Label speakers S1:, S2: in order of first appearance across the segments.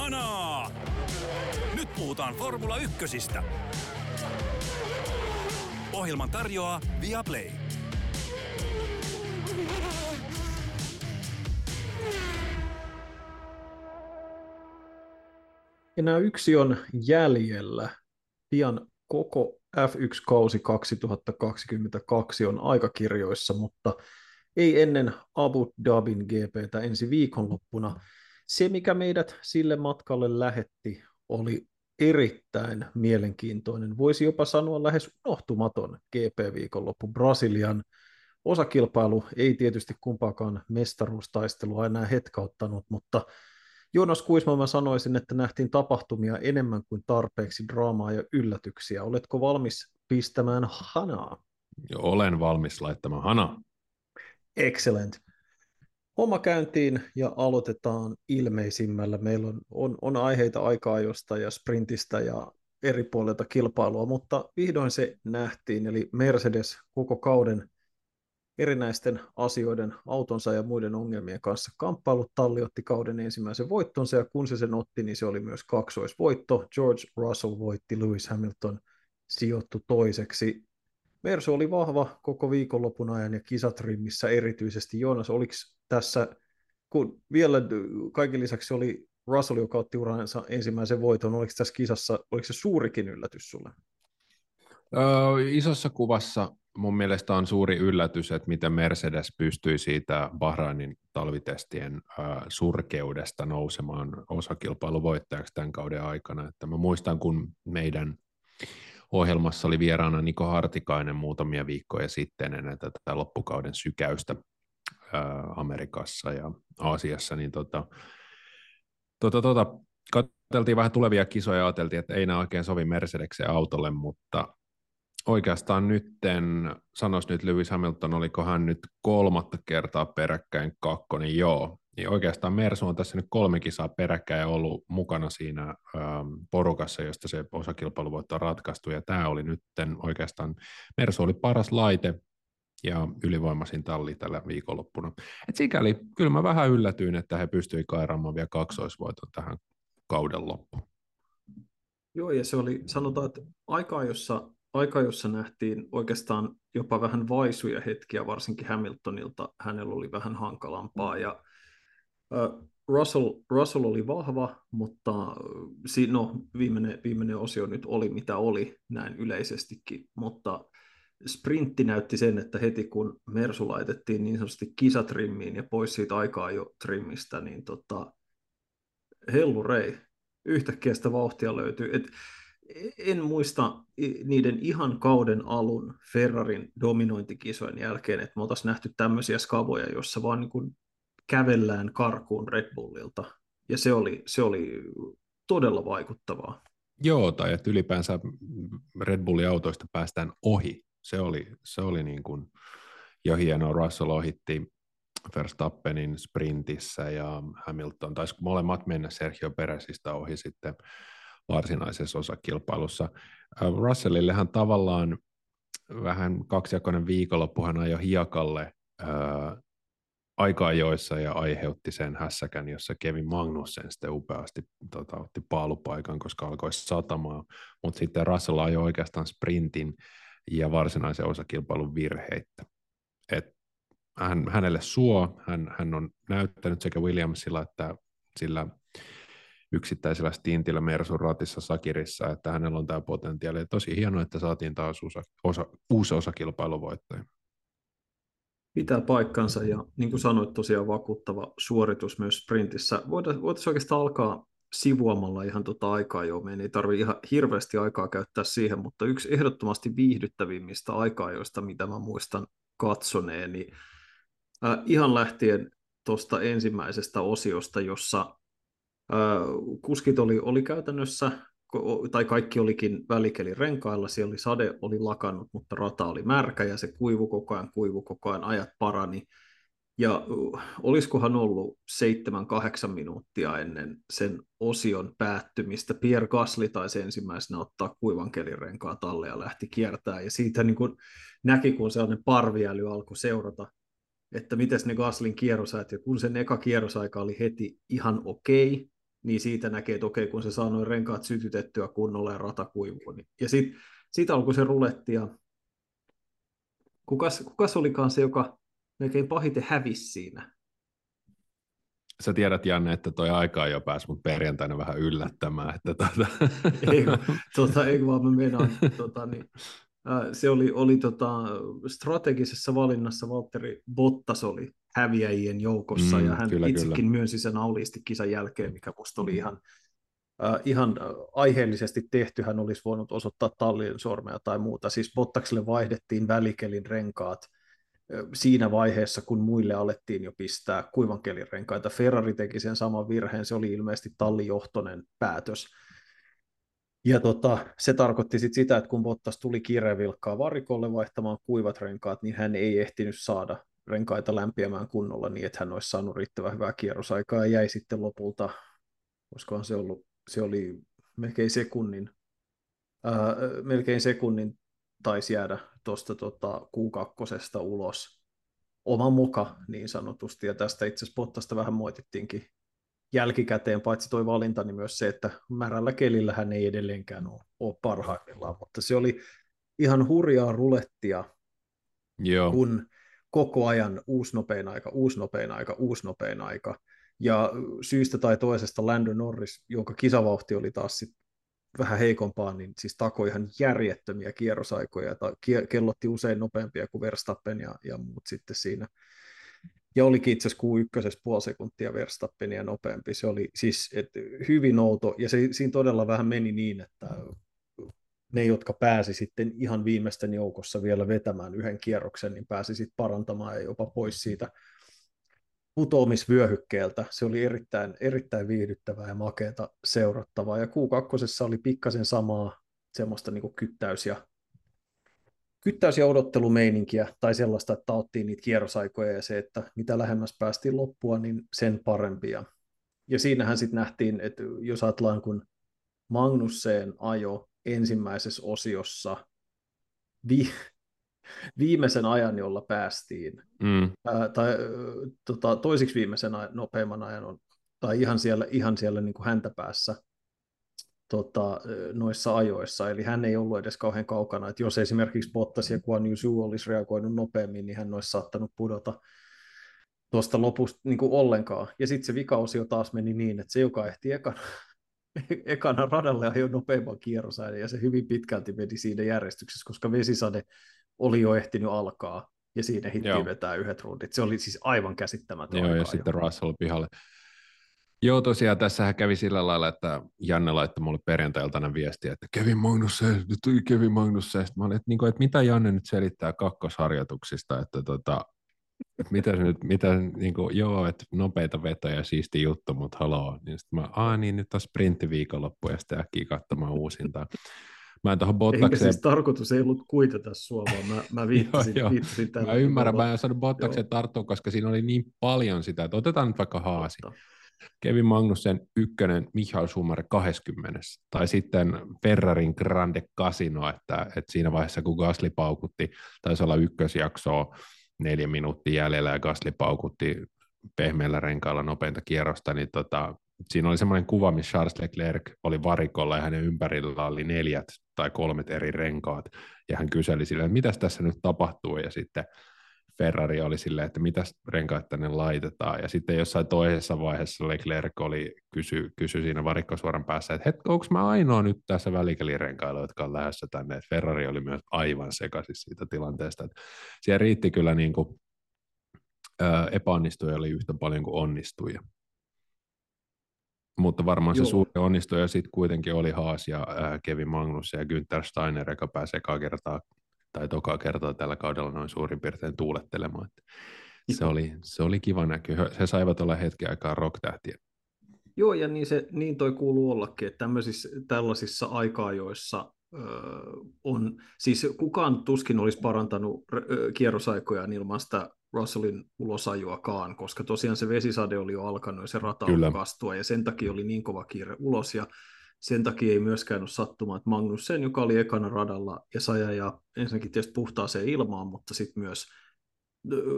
S1: Kanaa! Nyt puhutaan Formula Ykkösistä. Ohjelman tarjoaa Viaplay.
S2: Enää yksi on jäljellä. Pian koko F1-kausi 2022 on aikakirjoissa, mutta ei ennen Abu Dhabin GPtä ensi viikonloppuna. Se, mikä meidät sille matkalle lähetti, oli erittäin mielenkiintoinen, voisi jopa sanoa lähes unohtumaton GP-viikonloppu Brasilian. Osakilpailu ei tietysti kumpaakaan mestaruustaistelua enää hetkauttanut, mutta Joonas Kuisma mä sanoisin, että nähtiin tapahtumia enemmän kuin tarpeeksi draamaa ja yllätyksiä. Oletko valmis pistämään hanaa?
S3: Joo, olen valmis laittamaan hanaa.
S2: Excellent. Homma käyntiin ja aloitetaan ilmeisimmällä. Meillä on, on, on aiheita aikaa josta ja sprintistä ja eri puolilta kilpailua, mutta vihdoin se nähtiin, eli Mercedes koko kauden erinäisten asioiden, autonsa ja muiden ongelmien kanssa kamppailut. Talli otti kauden ensimmäisen voittonsa ja kun se sen otti, niin se oli myös kaksoisvoitto. George Russell voitti, Lewis Hamilton sijoittu toiseksi. Mersu oli vahva koko viikonlopun ajan ja kisatrimmissä erityisesti. Joonas, oliko tässä, kun vielä kaiken lisäksi oli Russell, joka otti uransa ensimmäisen voiton, oliko tässä kisassa, oliko se suurikin yllätys sulle?
S3: Öö, isossa kuvassa mun mielestä on suuri yllätys, että miten Mercedes pystyi siitä Bahrainin talvitestien surkeudesta nousemaan osakilpailuvoittajaksi tämän kauden aikana. Että mä muistan, kun meidän ohjelmassa oli vieraana Niko Hartikainen muutamia viikkoja sitten ennen tätä loppukauden sykäystä Amerikassa ja Aasiassa, niin tota, tota, tota, katseltiin vähän tulevia kisoja ja ajateltiin, että ei nämä oikein sovi Mercedeksen autolle, mutta oikeastaan nytten, sanois nyt Lewis Hamilton, oliko hän nyt kolmatta kertaa peräkkäin kakkonen, joo, niin oikeastaan Mersu on tässä nyt kolme kisaa peräkkäin ollut mukana siinä ähm, porukassa, josta se osakilpailuvoitto on ratkaistu, ja tämä oli nyt oikeastaan, Mersu oli paras laite ja ylivoimaisin talli tällä viikonloppuna. Et sikäli kyllä mä vähän yllätyin, että he pystyivät kairaamaan vielä kaksoisvoiton tähän kauden loppuun.
S2: Joo, ja se oli, sanotaan, että aikaa, jossa, aika, jossa nähtiin oikeastaan jopa vähän vaisuja hetkiä, varsinkin Hamiltonilta, hänellä oli vähän hankalampaa, ja Russell, Russell oli vahva, mutta no, viimeinen, viimeinen osio nyt oli mitä oli näin yleisestikin, mutta sprintti näytti sen, että heti kun Mersu laitettiin niin sanotusti kisatrimmiin ja pois siitä aikaa jo trimmistä, niin tota, hellurei, yhtäkkiä sitä vauhtia löytyy. Et en muista niiden ihan kauden alun Ferrarin dominointikisojen jälkeen, että me oltaisiin nähty tämmöisiä skavoja, jossa vaan niin kävellään karkuun Red Bullilta. Ja se oli, se oli todella vaikuttavaa.
S3: Joo, tai että ylipäänsä Red Bullin autoista päästään ohi. Se oli, se oli niin kuin jo hienoa. Russell ohitti Verstappenin sprintissä ja Hamilton taisi molemmat mennä Sergio Peresistä ohi sitten varsinaisessa osakilpailussa. Äh, Russellillehan tavallaan vähän kaksijakoinen viikonloppu hän ajoi hiekalle äh, aika ajoissa ja aiheutti sen hässäkän, jossa Kevin Magnussen sitten upeasti tota, otti paalupaikan, koska alkoi satamaan, mutta sitten Russell ajoi oikeastaan sprintin ja varsinaisen osakilpailun virheitä. Et hän, hänelle suo, hän, hän on näyttänyt sekä Williamsilla että sillä yksittäisellä stintillä Mersun ratissa Sakirissa, että hänellä on tämä potentiaali. tosi hienoa, että saatiin taas osa, osa, uusi osakilpailuvoittaja.
S2: Pitää paikkansa ja niin kuin sanoit, tosiaan vakuuttava suoritus myös sprintissä. Voitaisiin oikeastaan alkaa sivuamalla ihan tuota aikaa jo. Meidän ei tarvitse ihan hirveästi aikaa käyttää siihen, mutta yksi ehdottomasti viihdyttävimmistä aikaa, joista mitä mä muistan katsoneeni, äh, ihan lähtien tuosta ensimmäisestä osiosta, jossa äh, kuskit oli, oli käytännössä tai kaikki olikin välikeli renkailla, siellä oli sade oli lakannut, mutta rata oli märkä ja se kuivu koko ajan, kuivu koko ajan, ajat parani. Ja olisikohan ollut 7-8 minuuttia ennen sen osion päättymistä. Pierre Gasly taisi ensimmäisenä ottaa kuivan kelirenkaan talle ja lähti kiertämään. Ja siitä niin kuin näki, kun sellainen parviäly alkoi seurata, että miten ne Gaslin kierrosajat, ja kun sen eka kierrosaika oli heti ihan okei, niin siitä näkee, että okei, kun se saa noin renkaat sytytettyä kunnolla ja rata kuivuu. Niin. Ja sitten sit alkoi se ruletti, ja kukas, kukas olikaan se, joka melkein pahiten hävisi siinä?
S3: Sä tiedät, Janne, että toi aika jo pääsi mut perjantaina vähän yllättämään. Että tuota...
S2: ei, tuota, ei vaan mä meinaan, tuota, niin, se oli, oli tota, strategisessa valinnassa Valtteri Bottas oli häviäjien joukossa, mm, ja hän kyllä, itsekin kyllä. myönsi sen auliisti kisan jälkeen, mikä musta oli ihan, äh, ihan aiheellisesti tehty. Hän olisi voinut osoittaa tallien sormea tai muuta. Siis Bottakselle vaihdettiin välikelin renkaat siinä vaiheessa, kun muille alettiin jo pistää kuivankelin renkaita. Ferrari teki sen saman virheen, se oli ilmeisesti tallijohtoinen päätös ja tota, se tarkoitti sit sitä, että kun Bottas tuli kiirevilkkaa varikolle vaihtamaan kuivat renkaat, niin hän ei ehtinyt saada renkaita lämpiämään kunnolla niin, että hän olisi saanut riittävän hyvää kierrosaikaa. Ja jäi sitten lopulta, koska se, ollut, se oli melkein sekunnin, ää, melkein sekunnin taisi jäädä tuosta tota, Q2 ulos. Oma muka niin sanotusti, ja tästä itse asiassa Bottasta vähän moitittiinkin jälkikäteen, paitsi tuo valinta, niin myös se, että märällä kelillä hän ei edelleenkään ole, ole parhaimmillaan, mutta se oli ihan hurjaa rulettia, Joo. kun koko ajan uusi nopein aika, uusi nopein aika, uusi nopein aika, ja syystä tai toisesta Lando Norris, jonka kisavauhti oli taas sit vähän heikompaa, niin siis takoi ihan järjettömiä kierrosaikoja, tai kellotti usein nopeampia kuin Verstappen ja, ja muut sitten siinä ja olikin itse asiassa Q1 puoli sekuntia Verstappenia nopeampi. Se oli siis et, hyvin outo, ja se, siinä todella vähän meni niin, että ne, jotka pääsi sitten ihan viimeisten joukossa vielä vetämään yhden kierroksen, niin pääsi sitten parantamaan ja jopa pois siitä putoamisvyöhykkeeltä. Se oli erittäin, erittäin viihdyttävää ja makeata seurattavaa. Ja Q2 oli pikkasen samaa semmoista niin kyttäys- ja kyttäys- ja odottelumeininkiä tai sellaista, että taottiin niitä kierrosaikoja ja se, että mitä lähemmäs päästiin loppua, niin sen parempia. Ja siinähän sitten nähtiin, että jos ajatellaan, kun Magnusseen ajo ensimmäisessä osiossa vi- viimeisen ajan, jolla päästiin, mm. ää, tai tota, toisiksi viimeisen aj- nopeimman ajan, on, tai ihan siellä, ihan siellä niin kuin häntä päässä, tota, noissa ajoissa, eli hän ei ollut edes kauhean kaukana, että jos esimerkiksi Bottas ja Guan Yu olisi reagoinut nopeammin, niin hän olisi saattanut pudota tuosta lopusta niin kuin ollenkaan. Ja sitten se vikaosio taas meni niin, että se, joka ehti ekana, ekana radalle ajoi nopeamman kierrosaiden, ja se hyvin pitkälti meni siinä järjestyksessä, koska vesisade oli jo ehtinyt alkaa, ja siinä hittiin vetää yhdet rundit. Se oli siis aivan käsittämätön
S3: Joo, ja sitten Russell pihalle. Joo, tosiaan tässä kävi sillä lailla, että Janne laittoi mulle perjantailtana viestiä, että Kevin Magnussen, tuli Kevin Magnussen. Sitten mä olin, että, niin kuin, että mitä Janne nyt selittää kakkosharjoituksista, että, tota, että mitä se nyt, mitä, niin kuin, joo, että nopeita vetoja, siisti juttu, mutta haloo. Niin sitten mä, aa niin, nyt on sprinttiviikonloppu ja sitten äkkiä katsomaan uusinta.
S2: Mä en tuohon Bottakseen... Eikä siis tarkoitus ei ollut kuitata sua, vaan mä, mä viittasin, joo, viittasin
S3: Mä ymmärrän, mä en saanut Bottakseen tarttua, koska siinä oli niin paljon sitä, että otetaan nyt vaikka haasi. Totta. Kevin Magnussen ykkönen, Michael Schumacher 20. Tai sitten Ferrarin Grande Casino, että, että siinä vaiheessa kun Gasly paukutti, taisi olla ykkösjaksoa neljä minuuttia jäljellä ja Gasly paukutti pehmeällä renkaalla nopeinta kierrosta, niin tota, siinä oli semmoinen kuva, missä Charles Leclerc oli varikolla ja hänen ympärillä oli neljät tai kolmet eri renkaat, ja hän kyseli sille, että mitä tässä nyt tapahtuu, ja sitten Ferrari oli silleen, että mitä renkaat tänne laitetaan. Ja sitten jossain toisessa vaiheessa Leclerc oli kysy, kysy siinä varikkosuoran päässä, että onko mä ainoa nyt tässä välikelirenkailla, jotka on lähdössä tänne. Että Ferrari oli myös aivan sekaisin siitä tilanteesta. Että siellä riitti kyllä niin kuin, ää, epäonnistuja oli yhtä paljon kuin onnistuja. Mutta varmaan Joo. se suuri onnistuja sitten kuitenkin oli Haas ja ää, Kevin Magnus ja Günther Steiner, joka pääsi ekaa kertaa tai toka kertaa tällä kaudella noin suurin piirtein tuulettelemaan. se, oli, se oli kiva näky. He saivat olla hetken aikaa rocktähtiä.
S2: Joo, ja niin, se, niin toi kuuluu ollakin, että tämmöisissä, tällaisissa aika-ajoissa on, siis kukaan tuskin olisi parantanut kierrosaikoja ilman sitä Russellin ulosajuakaan, koska tosiaan se vesisade oli jo alkanut ja se rata Kyllä. kastua, ja sen takia oli niin kova kiire ulos, ja sen takia ei myöskään ole sattumaa, että Magnussen, joka oli ekana radalla ja saja ja ensinnäkin tietysti puhtaaseen ilmaan, mutta sitten myös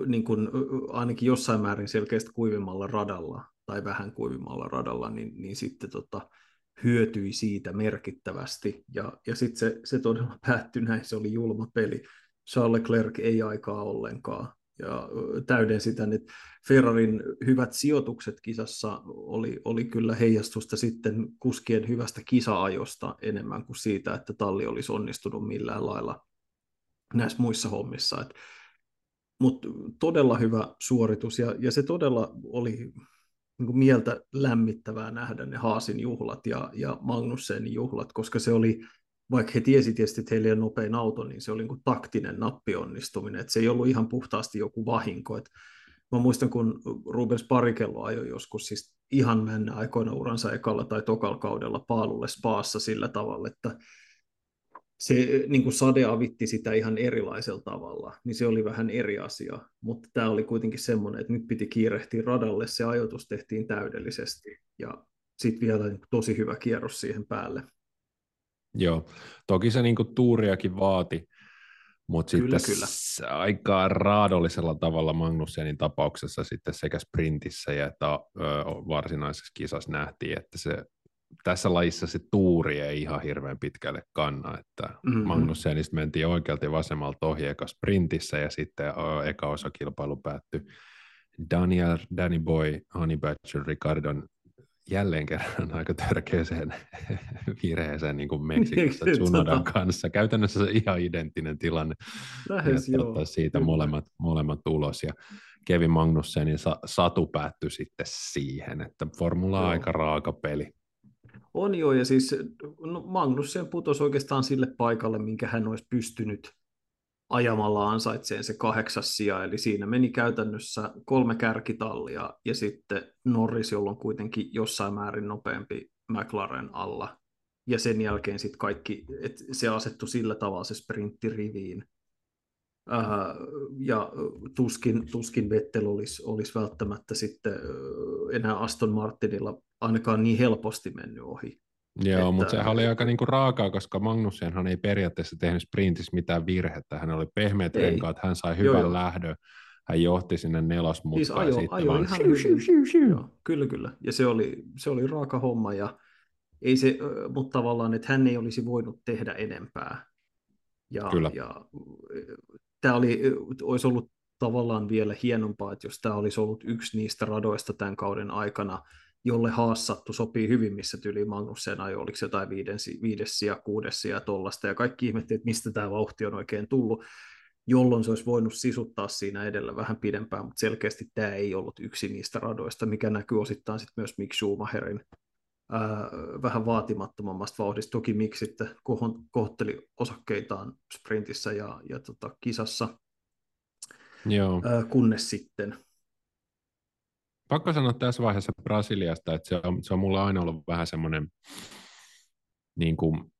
S2: niin kuin, ainakin jossain määrin selkeästi kuivimmalla radalla tai vähän kuivimmalla radalla, niin, niin sitten tota, hyötyi siitä merkittävästi. Ja, ja sitten se, se todella päättyi näin, se oli julma peli. Charles Leclerc ei aikaa ollenkaan ja täydensi sitä, että Ferrarin hyvät sijoitukset kisassa oli, oli kyllä heijastusta sitten kuskien hyvästä kisaajosta enemmän kuin siitä, että talli olisi onnistunut millään lailla näissä muissa hommissa. Mutta todella hyvä suoritus ja, ja se todella oli niin kuin mieltä lämmittävää nähdä ne Haasin juhlat ja, ja Magnussenin juhlat, koska se oli vaikka he tiesi tietysti, että heillä ei ole nopein auto, niin se oli niin taktinen nappionnistuminen, että se ei ollut ihan puhtaasti joku vahinko. Että mä muistan, kun Rubens Parikello ajoi joskus siis ihan mennä aikoina uransa ekalla tai tokalla kaudella paalulle spaassa sillä tavalla, että se niin kuin sade avitti sitä ihan erilaisella tavalla, niin se oli vähän eri asia, mutta tämä oli kuitenkin semmoinen, että nyt piti kiirehtiä radalle, se ajoitus tehtiin täydellisesti ja sitten vielä niin tosi hyvä kierros siihen päälle.
S3: Joo, toki se niinku tuuriakin vaati, mutta sitten kyllä. aika raadollisella tavalla Magnussenin tapauksessa sitten sekä sprintissä ja että varsinaisessa kisassa nähtiin, että se tässä lajissa se tuuri ei ihan hirveän pitkälle kanna, että mm-hmm. Magnussenista mentiin oikealta ja vasemmalta ohi eka sprintissä ja sitten eka osa kilpailu päättyi Daniel, Danny Boy, Honey Badger, Ricardon jälleen kerran aika törkeäseen virheeseen niin kuin Meksikossa Tsunodan kanssa. Käytännössä se ihan identtinen tilanne.
S2: Lähes ja joo.
S3: Siitä molemmat, molemmat ulos. Ja Kevin Magnussenin sa- satu päättyi sitten siihen, että formula on aika raaka peli.
S2: On joo, ja siis no Magnussen putosi oikeastaan sille paikalle, minkä hän olisi pystynyt ajamalla ansaitseen se kahdeksas sija, eli siinä meni käytännössä kolme kärkitallia ja sitten Norris, jolla on kuitenkin jossain määrin nopeampi McLaren alla. Ja sen jälkeen sitten kaikki, että se asettu sillä tavalla se sprintti riviin. Äh, ja tuskin, tuskin Vettel olisi, olisi välttämättä sitten enää Aston Martinilla ainakaan niin helposti mennyt ohi.
S3: Joo, että, mutta sehän oli aika niinku raakaa, koska Magnussenhan ei periaatteessa tehnyt sprintissä mitään virhettä. Hän oli pehmeät ei. renkaat, hän sai hyvän joo, lähdön, hän johti sinne nelosmutkaan. Siis ajo, ajo vaan... ihan
S2: hyvin. Joo, kyllä, kyllä. Ja se oli, se oli raaka homma, ja ei se, mutta tavallaan, että hän ei olisi voinut tehdä enempää. Ja, kyllä. ja tämä oli, olisi ollut tavallaan vielä hienompaa, että jos tämä olisi ollut yksi niistä radoista tämän kauden aikana, jolle Haas sattu sopii hyvin, missä tyyli Magnussen ajo, oliko se jotain viides, viides ja kuudes ja tollasta, ja kaikki ihmettiin, että mistä tämä vauhti on oikein tullut, jolloin se olisi voinut sisuttaa siinä edellä vähän pidempään, mutta selkeästi tämä ei ollut yksi niistä radoista, mikä näkyy osittain sitten myös Mick Schumacherin ää, vähän vaatimattomammasta vauhdista. Toki Mick sitten kohteli osakkeitaan sprintissä ja, ja tota, kisassa, Joo. Ää, kunnes sitten
S3: Pakko sanoa tässä vaiheessa Brasiliasta, että se on, se on mulla aina ollut vähän semmoinen niin kuin,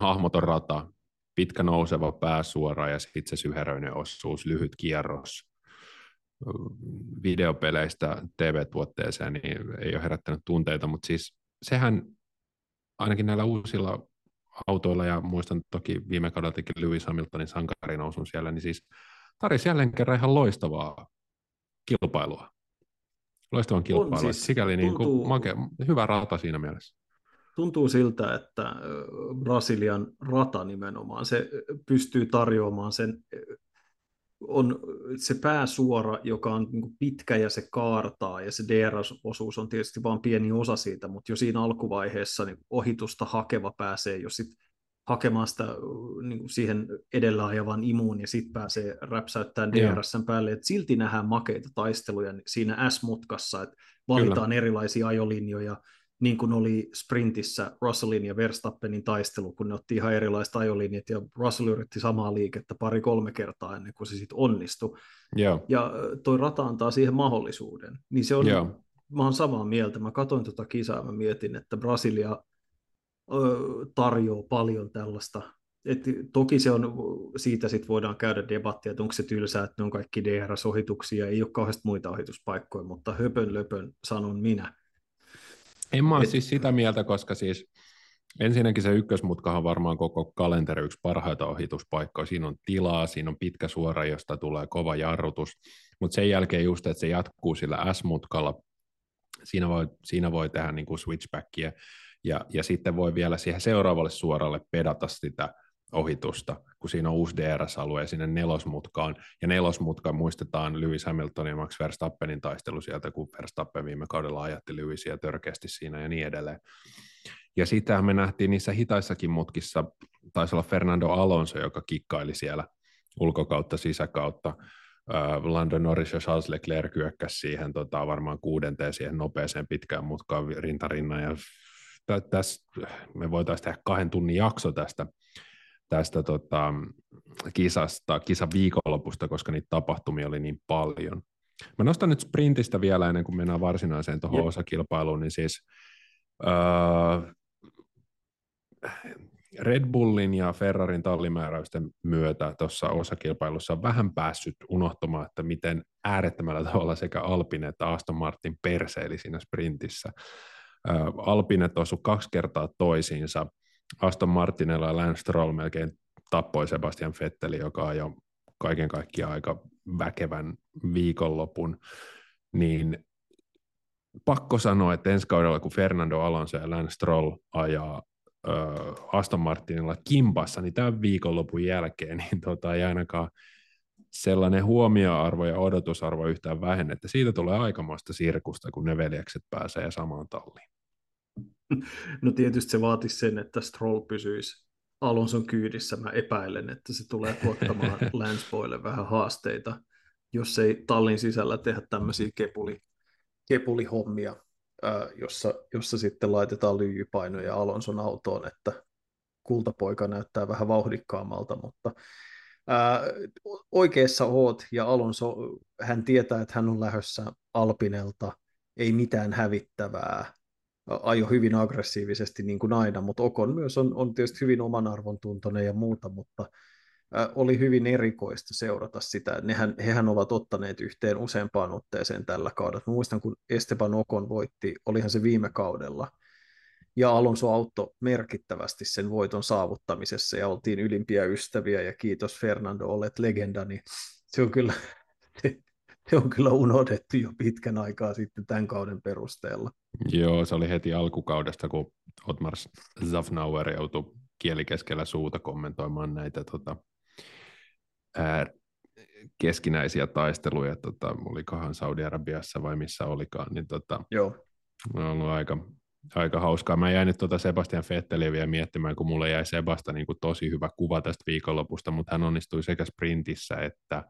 S3: hahmoton rata, pitkä nouseva pääsuora ja sitten se syheröinen osuus, lyhyt kierros. Videopeleistä TV-tuotteeseen niin ei ole herättänyt tunteita, mutta siis sehän ainakin näillä uusilla autoilla ja muistan toki viime kaudeltakin Lewis Hamiltonin sankarinousun siellä, niin siis tarjosi jälleen kerran ihan loistavaa kilpailua loistavan kilpailun. Siis, Sikäli niin tuntuu, niin kuin make, hyvä rata siinä mielessä.
S2: Tuntuu siltä, että Brasilian rata nimenomaan, se pystyy tarjoamaan sen, on se pääsuora, joka on niin pitkä ja se kaartaa, ja se DRS-osuus on tietysti vain pieni osa siitä, mutta jo siinä alkuvaiheessa niin ohitusta hakeva pääsee jo sitten hakemaan sitä niin kuin siihen edellä ajavan imuun ja sitten pääsee räpsäyttämään DRSn päälle. Et silti nähdään makeita taisteluja siinä S-mutkassa, että valitaan Kyllä. erilaisia ajolinjoja, niin kuin oli sprintissä Russellin ja Verstappenin taistelu, kun ne otti ihan erilaiset ajolinjat, ja Russell yritti samaa liikettä pari-kolme kertaa ennen kuin se sitten onnistui.
S3: Joo.
S2: Ja toi rata antaa siihen mahdollisuuden. Niin se on, Joo. mä oon samaa mieltä. Mä katsoin tuota kisaa, mä mietin, että Brasilia tarjoaa paljon tällaista. Et toki se on, siitä sit voidaan käydä debattia, että onko se tylsää, että ne on kaikki DRS-ohituksia, ei ole kauheasti muita ohituspaikkoja, mutta höpön löpön sanon minä.
S3: En mä ole Et... siis sitä mieltä, koska siis Ensinnäkin se ykkösmutkahan on varmaan koko kalenteri yksi parhaita ohituspaikkoja. Siinä on tilaa, siinä on pitkä suora, josta tulee kova jarrutus, mutta sen jälkeen just, että se jatkuu sillä S-mutkalla, siinä voi, siinä voi tehdä niin kuin switchbackia, ja, ja sitten voi vielä siihen seuraavalle suoralle pedata sitä ohitusta, kun siinä on uusi DRS-alue sinne nelosmutkaan, ja nelosmutka muistetaan Lewis Hamiltonin ja Max Verstappenin taistelu sieltä, kun Verstappen viime kaudella ajatti Lewisia törkeästi siinä ja niin edelleen. Ja sitä me nähtiin niissä hitaissakin mutkissa, taisi olla Fernando Alonso, joka kikkaili siellä ulkokautta, sisäkautta. Lando Norris ja Charles Leclerc kyökkäsi siihen tota, varmaan kuudenteen siihen nopeeseen pitkään mutkaan rintarinnan. Ja täs, me voitaisiin tehdä kahden tunnin jakso tästä, tästä tota, kisasta, kisan viikonlopusta, koska niitä tapahtumia oli niin paljon. Mä nostan nyt sprintistä vielä ennen kuin mennään varsinaiseen tuohon osakilpailuun, niin siis öö, Red Bullin ja Ferrarin tallimääräysten myötä tuossa osakilpailussa on vähän päässyt unohtumaan, että miten äärettömällä tavalla sekä Alpine että Aston Martin perseili siinä sprintissä. Alpine osu kaksi kertaa toisiinsa. Aston Martinella ja Lance Stroll melkein tappoi Sebastian Vetteli, joka on jo kaiken kaikkiaan aika väkevän viikonlopun, niin pakko sanoa, että ensi kaudella, kun Fernando Alonso ja Lance Stroll ajaa Aston Martinilla kimpassa, niin tämän viikonlopun jälkeen niin tota, ei ainakaan sellainen huomioarvo ja odotusarvo yhtään vähennä, että siitä tulee aikamoista sirkusta, kun ne veljekset pääsee samaan talliin.
S2: No tietysti se vaatisi sen, että Stroll pysyisi Alonson kyydissä. Mä epäilen, että se tulee tuottamaan Lanseboille vähän haasteita, jos ei tallin sisällä tehdä tämmöisiä kepuli, kepulihommia jossa, jossa sitten laitetaan lyijypainoja Alonson autoon, että kultapoika näyttää vähän vauhdikkaammalta, mutta ää, oikeassa oot, ja Alonso, hän tietää, että hän on lähdössä Alpinelta, ei mitään hävittävää, ajo hyvin aggressiivisesti niin kuin aina, mutta Okon myös on, on tietysti hyvin oman arvon tuntoinen ja muuta, mutta oli hyvin erikoista seurata sitä. Nehän, hehän ovat ottaneet yhteen useampaan otteeseen tällä kaudella. Muistan, kun Esteban Okon voitti, olihan se viime kaudella, ja Alonso auttoi merkittävästi sen voiton saavuttamisessa, ja oltiin ylimpiä ystäviä, ja kiitos Fernando, olet legenda, niin se on kyllä, se on kyllä unohdettu jo pitkän aikaa sitten tämän kauden perusteella.
S3: Joo, se oli heti alkukaudesta, kun Otmar Zafnauer joutui kielikeskellä suuta kommentoimaan näitä tota, ää, keskinäisiä taisteluja, tota, olikohan Saudi-Arabiassa vai missä olikaan, niin tota,
S2: Joo.
S3: on ollut aika, aika hauskaa. Mä jäin nyt tuota Sebastian Vetteliä vielä miettimään, kun mulle jäi Sebasta niin kuin tosi hyvä kuva tästä viikonlopusta, mutta hän onnistui sekä sprintissä että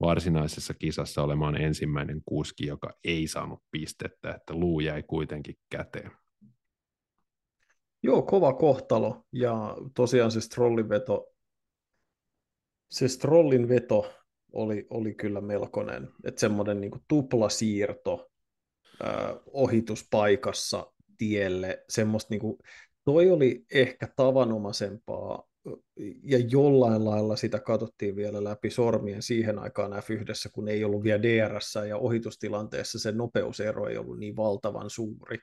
S3: varsinaisessa kisassa olemaan ensimmäinen kuski, joka ei saanut pistettä, että luu jäi kuitenkin käteen.
S2: Joo, kova kohtalo ja tosiaan se Strollin veto se Strollin veto oli, oli kyllä melkoinen, että semmoinen niin tuplasiirto äh, ohituspaikassa tielle, semmoista niin kuin, toi oli ehkä tavanomaisempaa ja jollain lailla sitä katsottiin vielä läpi sormien siihen aikaan F1, kun ei ollut vielä DRS ja ohitustilanteessa se nopeusero ei ollut niin valtavan suuri.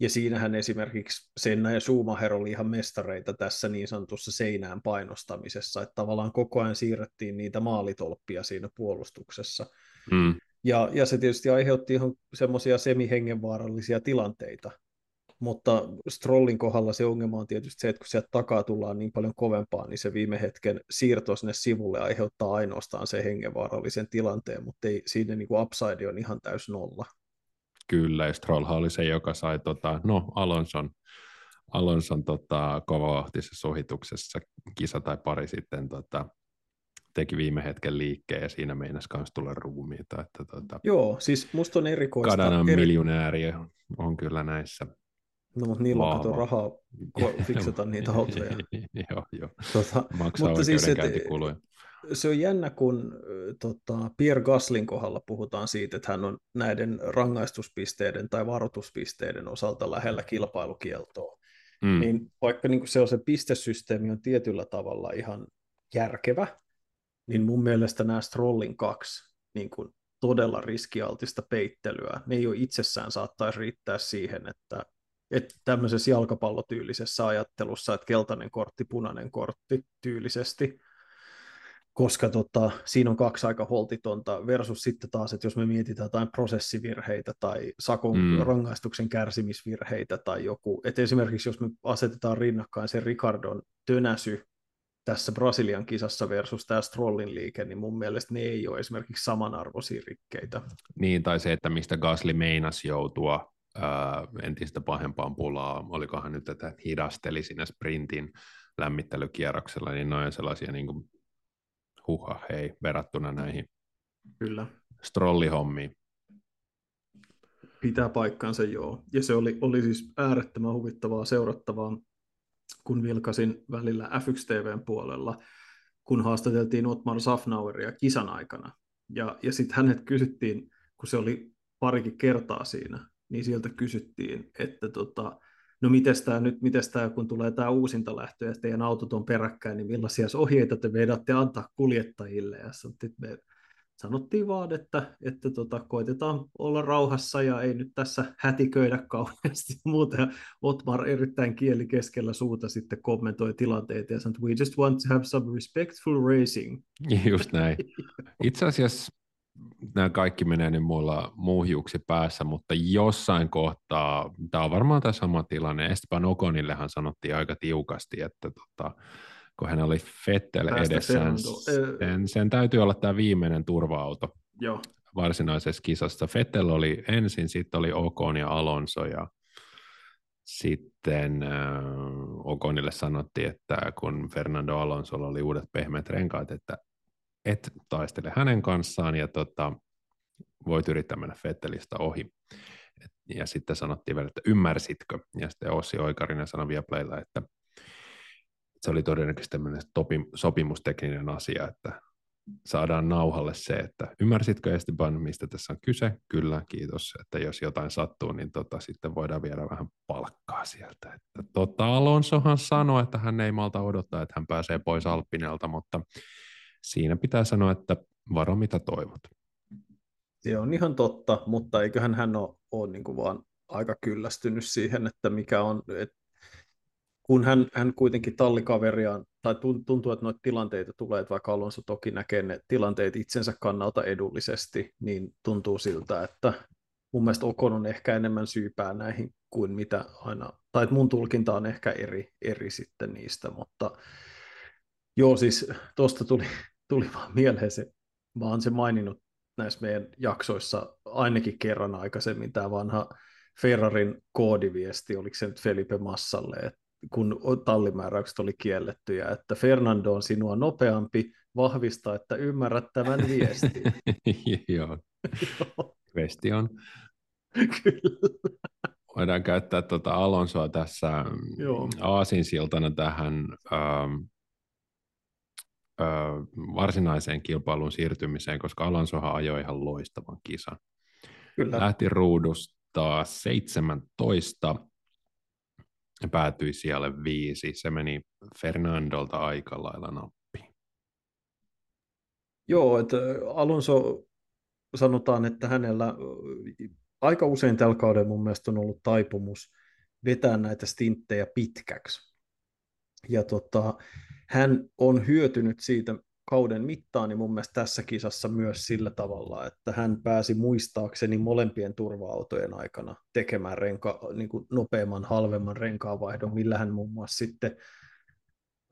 S2: Ja siinähän esimerkiksi Senna ja Schumacher oli ihan mestareita tässä niin sanotussa seinään painostamisessa, että tavallaan koko ajan siirrettiin niitä maalitolppia siinä puolustuksessa. Mm. Ja, ja se tietysti aiheutti ihan semmoisia semihengenvaarallisia tilanteita, mutta Strollin kohdalla se ongelma on tietysti se, että kun sieltä takaa tullaan niin paljon kovempaa, niin se viime hetken siirto sinne sivulle aiheuttaa ainoastaan se hengenvaarallisen tilanteen, mutta ei, siinä niin kuin upside on ihan täys nolla.
S3: Kyllä, ja Stroll oli se, joka sai tota, no, Alonson, Alonson tota, kovavauhtisessa ohituksessa kisa tai pari sitten tota, teki viime hetken liikkeen ja siinä meinasi myös tulla ruumiita. Että, tota,
S2: Joo, siis musta on erikoista.
S3: Kanadan eri... miljonääri on kyllä näissä.
S2: No, mutta niillä on kato rahaa fiksata niitä autoja.
S3: joo, joo.
S2: Tota,
S3: Maksaa mutta siis, et,
S2: se on jännä, kun tota, Pierre Gaslin kohdalla puhutaan siitä, että hän on näiden rangaistuspisteiden tai varoituspisteiden osalta lähellä kilpailukieltoa. Mm. Niin vaikka niin se on se pistesysteemi on tietyllä tavalla ihan järkevä, niin mun mielestä nämä Strollin kaksi niin kuin todella riskialtista peittelyä, ne ei ole itsessään saattaisi riittää siihen, että että tämmöisessä jalkapallotyylisessä ajattelussa, että keltainen kortti, punainen kortti tyylisesti, koska tota, siinä on kaksi aika holtitonta versus sitten taas, että jos me mietitään jotain prosessivirheitä tai sakon mm. rangaistuksen kärsimisvirheitä tai joku, että esimerkiksi jos me asetetaan rinnakkain se Ricardon tönäsy tässä Brasilian kisassa versus tämä Strollin liike, niin mun mielestä ne ei ole esimerkiksi samanarvoisia rikkeitä.
S3: Niin, tai se, että mistä Gasly meinas joutua ää, entistä pahempaan pulaa, olikohan nyt, että hidasteli siinä sprintin lämmittelykierroksella, niin noin sellaisia niin kuin, huha, hei, verrattuna näihin
S2: Kyllä.
S3: strollihommiin.
S2: Pitää paikkansa, joo. Ja se oli, oli siis äärettömän huvittavaa seurattavaa, kun vilkasin välillä F1 TVn puolella, kun haastateltiin Otmar Safnaueria kisan aikana. Ja, ja sitten hänet kysyttiin, kun se oli parikin kertaa siinä, niin sieltä kysyttiin, että tota, no mites tämä nyt, mites tämä, kun tulee tämä uusinta lähtö ja teidän autot on peräkkäin, niin millaisia ohjeita te vedätte antaa kuljettajille? Ja sanottiin, me sanottiin vaan, että, että tota, koitetaan olla rauhassa ja ei nyt tässä hätiköidä kauheasti muuta. Ja Otmar erittäin kieli keskellä suuta sitten kommentoi tilanteita ja sanoi, we just want to have some respectful racing.
S3: Just näin. Itse asiassa nämä kaikki menee nyt mulla muuhiuksi päässä, mutta jossain kohtaa, tämä on varmaan tämä sama tilanne, Esteban Okonillehan sanottiin aika tiukasti, että tota, kun hän oli Fettel edessään, sen, sen täytyy olla tämä viimeinen turva-auto
S2: Joo.
S3: varsinaisessa kisassa. Fettel oli ensin, sitten oli Okon ja Alonso ja sitten äh, Okonille sanottiin, että kun Fernando Alonso oli uudet pehmeät renkaat, että et taistele hänen kanssaan ja tota, voit yrittää mennä Fettelistä ohi. Et, ja sitten sanottiin vielä, että ymmärsitkö? Ja sitten Ossi Oikarinen sanoi Viaplaylla, että se oli todennäköisesti tämmöinen sopimustekninen asia, että saadaan nauhalle se, että ymmärsitkö Esteban, mistä tässä on kyse? Kyllä, kiitos, että jos jotain sattuu, niin tota, sitten voidaan viedä vähän palkkaa sieltä. Että, tota, Alonsohan sanoi, että hän ei malta odottaa, että hän pääsee pois Alppinelta, mutta siinä pitää sanoa, että varo mitä toivot.
S2: Se on ihan totta, mutta eiköhän hän ole, ole niin kuin vaan aika kyllästynyt siihen, että mikä on, että kun hän, hän kuitenkin tallikaveriaan, tai tuntuu, että noita tilanteita tulee, että vaikka Alonso toki näkee ne tilanteet itsensä kannalta edullisesti, niin tuntuu siltä, että mun mielestä Okon on ehkä enemmän syypää näihin kuin mitä aina, tai että mun tulkinta on ehkä eri, eri sitten niistä, mutta joo, siis tuosta tuli, tuli vaan mieleen se, oon se maininnut näissä meidän jaksoissa ainakin kerran aikaisemmin, tämä vanha Ferrarin koodiviesti, oliko se nyt Felipe Massalle, että kun tallimääräykset oli kiellettyjä, että Fernando on sinua nopeampi, vahvistaa, että ymmärrät tämän viestin.
S3: Joo. on.
S2: Kyllä.
S3: Voidaan käyttää tuota Alonsoa tässä Joo. aasinsiltana tähän ähm, äh, varsinaiseen kilpailuun siirtymiseen, koska Alonsohan ajoi ihan loistavan kisan. Kyllä. Lähti ruudusta 17 päätyi siellä viisi. Se meni Fernandolta aika lailla nappi.
S2: Joo, että Alonso sanotaan, että hänellä aika usein tällä kaudella mun mielestä on ollut taipumus vetää näitä stinttejä pitkäksi. Ja tota, hän on hyötynyt siitä kauden mittaan, niin mun mielestä tässä kisassa myös sillä tavalla, että hän pääsi muistaakseni molempien turva-autojen aikana tekemään renka, niin kuin nopeamman, halvemman renkaavaihdon, millä hän muun muassa sitten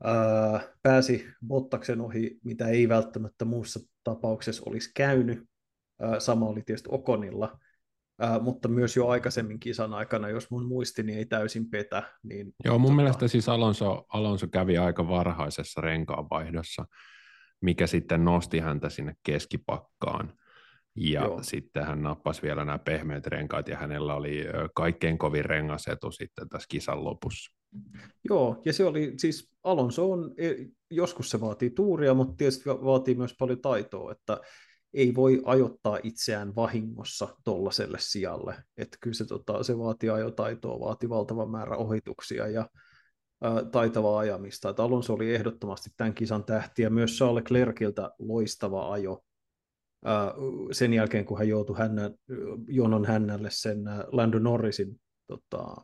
S2: ää, pääsi Bottaksen ohi, mitä ei välttämättä muussa tapauksessa olisi käynyt. Ää, sama oli tietysti Okonilla, ää, mutta myös jo aikaisemmin kisan aikana, jos mun muistini ei täysin petä. Niin,
S3: Joo, mun tota... mielestä siis Alonso, Alonso kävi aika varhaisessa renkaavaihdossa mikä sitten nosti häntä sinne keskipakkaan. Ja Joo. sitten hän nappasi vielä nämä pehmeät renkaat ja hänellä oli kaikkein kovin rengasetu sitten tässä kisan lopussa.
S2: Joo, ja se oli siis Alonso on, e, joskus se vaatii tuuria, mutta tietysti vaatii myös paljon taitoa, että ei voi ajoittaa itseään vahingossa tuollaiselle sijalle. Että kyllä se, tota, se vaatii ajotaitoa, vaatii valtavan määrä ohituksia ja taitavaa ajamista. Että Alonso oli ehdottomasti tämän kisan tähti ja myös Charles Leclerciltä loistava ajo sen jälkeen, kun hän joutui hännä, jonon hännälle sen Lando Norrisin tota,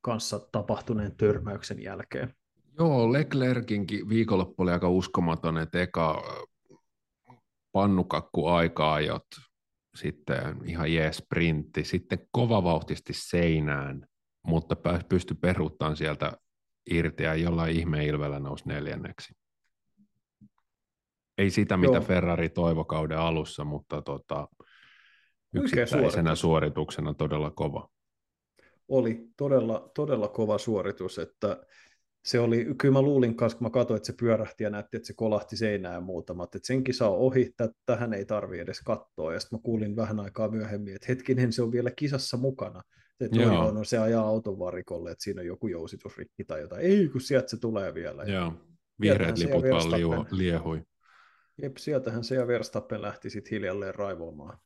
S2: kanssa tapahtuneen törmäyksen jälkeen.
S3: Joo, Leclerkinkin viikonloppu oli aika uskomaton, että eka pannukakku aika-ajot, sitten ihan jees sprintti, sitten kova vauhtisti seinään, mutta pystyi peruuttamaan sieltä irti ja jollain ihmeilvellä nousi neljänneksi. Ei sitä, mitä Joo. Ferrari toivokauden alussa, mutta tota, yksittäisenä suorituksena todella kova.
S2: Oli todella, todella kova suoritus, että se oli, kyllä mä luulin kanssa, kun mä katsoin, että se pyörähti ja näytti, että se kolahti seinään muutamat, että senkin saa ohi, että tähän ei tarvi edes katsoa, ja sitten mä kuulin vähän aikaa myöhemmin, että hetkinen, se on vielä kisassa mukana, että on, no se ajaa auton varikolle, että siinä on joku jousitusrikki tai jotain, ei kun sieltä se tulee vielä.
S3: Joo, vihreät liput vaan liehui.
S2: Jep, sieltähän se ja Verstappen lähti sitten hiljalleen raivoamaan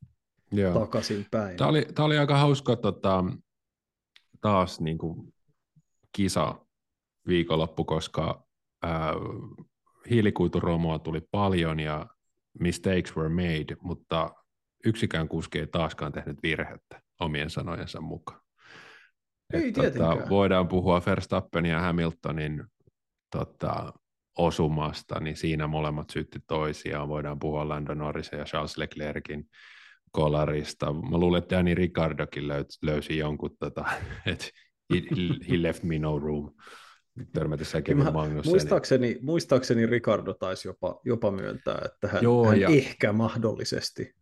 S2: Joo. takaisin päin.
S3: Tämä oli, tämä oli aika hauska tota, taas niin kuin, kisa viikonloppu, koska äh, hiilikuituromoa tuli paljon ja mistakes were made, mutta yksikään kuski ei taaskaan tehnyt virhettä omien sanojensa mukaan.
S2: Ei tota,
S3: voidaan puhua Verstappen ja Hamiltonin tota, osumasta, niin siinä molemmat syytti toisiaan. Voidaan puhua Lando Norrisen ja Charles Leclerkin kolarista. Mä luulen, että Danny Ricardokin löysi jonkun, tota, että he, he left me no room törmätessä Kevin Magnussen.
S2: Muistaakseni, muistaakseni Ricardo taisi jopa, jopa myöntää, että hän, Joo, hän ja, ehkä mahdollisesti.